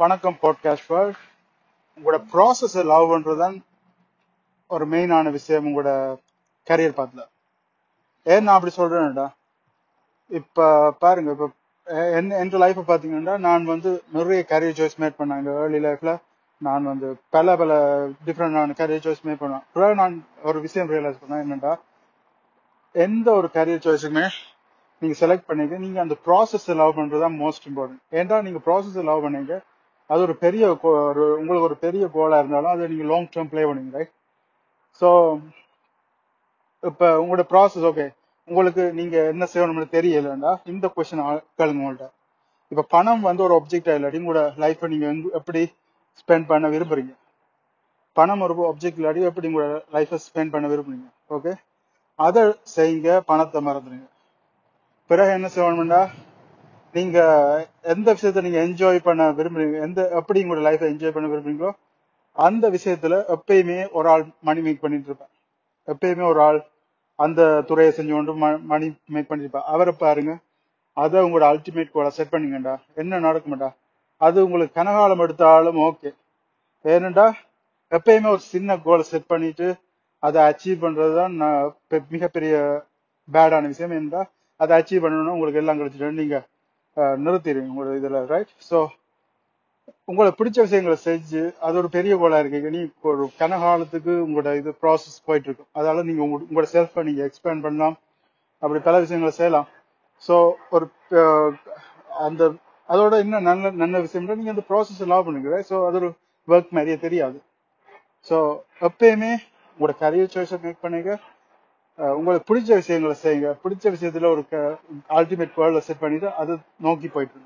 வணக்கம் podcast world உங்களோட process love பண்றதுதான் ஒரு மெயினான விஷயம் உங்களோட கரியர் பாத்துல ஏன் நான் அப்படி சொல்றேன்டா இப்ப பாருங்க இப்ப என் என் லைஃப்பை பார்த்தீங்கன்னா நான் வந்து நிறைய கரியர் சாய்ஸ் மேட் பண்ணேன். ஏர்லி லைஃப்ல நான் வந்து பல பல டிஃப்ரெண்டான கரியர் சாய்ஸ் மேட் பண்ணுவேன் நான் ஒரு விஷயம் ரியலைஸ் பண்ணேன் என்னடா எந்த ஒரு கரியர் சாய்ஸுமே நீங்க செலக்ட் பண்ணீங்க நீங்க அந்த ப்ராசஸ் லவ் பண்ணுறது தான் மோஸ்ட் இம்பார்ட்டன்ட் ஏன்டா நீங்க ப்ராசஸ் லவ் பண்ணீங்க? அது ஒரு பெரிய கோ- ஒரு உங்களுக்கு ஒரு பெரிய கோலா இருந்தாலும் அதை நீங்க லாங் டேர்ம் ப்ளே பண்ணுங்க ரைட் ஸோ இப்ப உங்களோட ப்ராசஸ் ஓகே உங்களுக்கு நீங்க என்ன செய்யணும்னு தெரியலண்டா இந்த கொஸ்டின் கேளுங்க உங்கள்ட்ட. இப்ப பணம் வந்து ஒரு ஒப்ஜெக்டா இல்லாட்டி உங்களோட லைஃப்பை நீங்க எப்படி ஸ்பெண்ட் பண்ண விரும்புறீங்க? பணம் ஒரு ஒப்ஜெக்ட் இல்லாட்டி எப்படி உங்களோட லைஃப்பை ஸ்பெண்ட் பண்ண விரும்புறீங்க? ஓகே அதை செய்யுங்க பணத்தை மறந்துடுங்க. பிறகு என்ன செய்யணும்னா நீங்க எந்த விஷயத்த நீங்க என்ஜாய் பண்ண விரும்புறீங்க? எந்த எப்படி உங்களோட லைஃப்பை என்ஜாய் பண்ண விரும்புறீங்களோ அந்த விஷயத்துல எப்பயுமே ஒரு ஆள் மணி மேக் பண்ணிட்டு இருப்பேன். எப்பயுமே ஒரு ஆள் அந்த துறையை செஞ்சு கொண்டு மணி மேக் பண்ணிருப்பேன் அவரை பாருங்க. அதை உங்களோட அல்டிமேட் கோலை செட் பண்ணீங்கடா. என்ன நடக்கும்டா? அது உங்களுக்கு கனகாலம் எடுத்தாலும் ஓகே ஏனண்டா எப்பயுமே ஒரு சின்ன கோலை செட் பண்ணிட்டு அதை அச்சீவ் பண்றது நான் பெ- மிகப்பெரிய பேடான விஷயம். ஏனண்டா அதை அச்சீவ் பண்ணணும்னா உங்களுக்கு எல்லாம் கிடைச்சிட்டு நீங்க நிறுத்திடுவீங்க உங்களோட இதுல ரைட் ஸோ உங்களை பிடிச்ச விஷயங்களை செஞ்சு அது ஒரு பெரிய கோலாக இருக்கு. நீ ஒரு கனகாலத்துக்கு உங்களோட இது ப்ராசஸ் போயிட்டு இருக்கும் அதால நீங்க உங்க- உங்களோட செல்ஃபை நீங்க எக்ஸ்பேண்ட் பண்ணலாம். அப்படி பல விஷயங்களை செய்யலாம். ஸோ ஒரு அந்த அதோட இன்னும் நல்ல நல்ல விஷயம்னா நீங்க அந்த ப்ராசஸ் லாப் பண்ணுங்க ஸோ அது ஒரு ஒர்க் மாதிரியே தெரியாது. ஸோ எப்பயுமே உங்களோட கரியர் சாய்ஸை மேக் பண்ணுங்க. உங்களுக்கு பிடிச்ச விஷயங்களை செய்யுங்க. பிடிச்ச விஷயத்துல ஒரு அல்டிமேட் கோலை செட் பண்ணிட்டு அதை நோக்கி போயிட்டு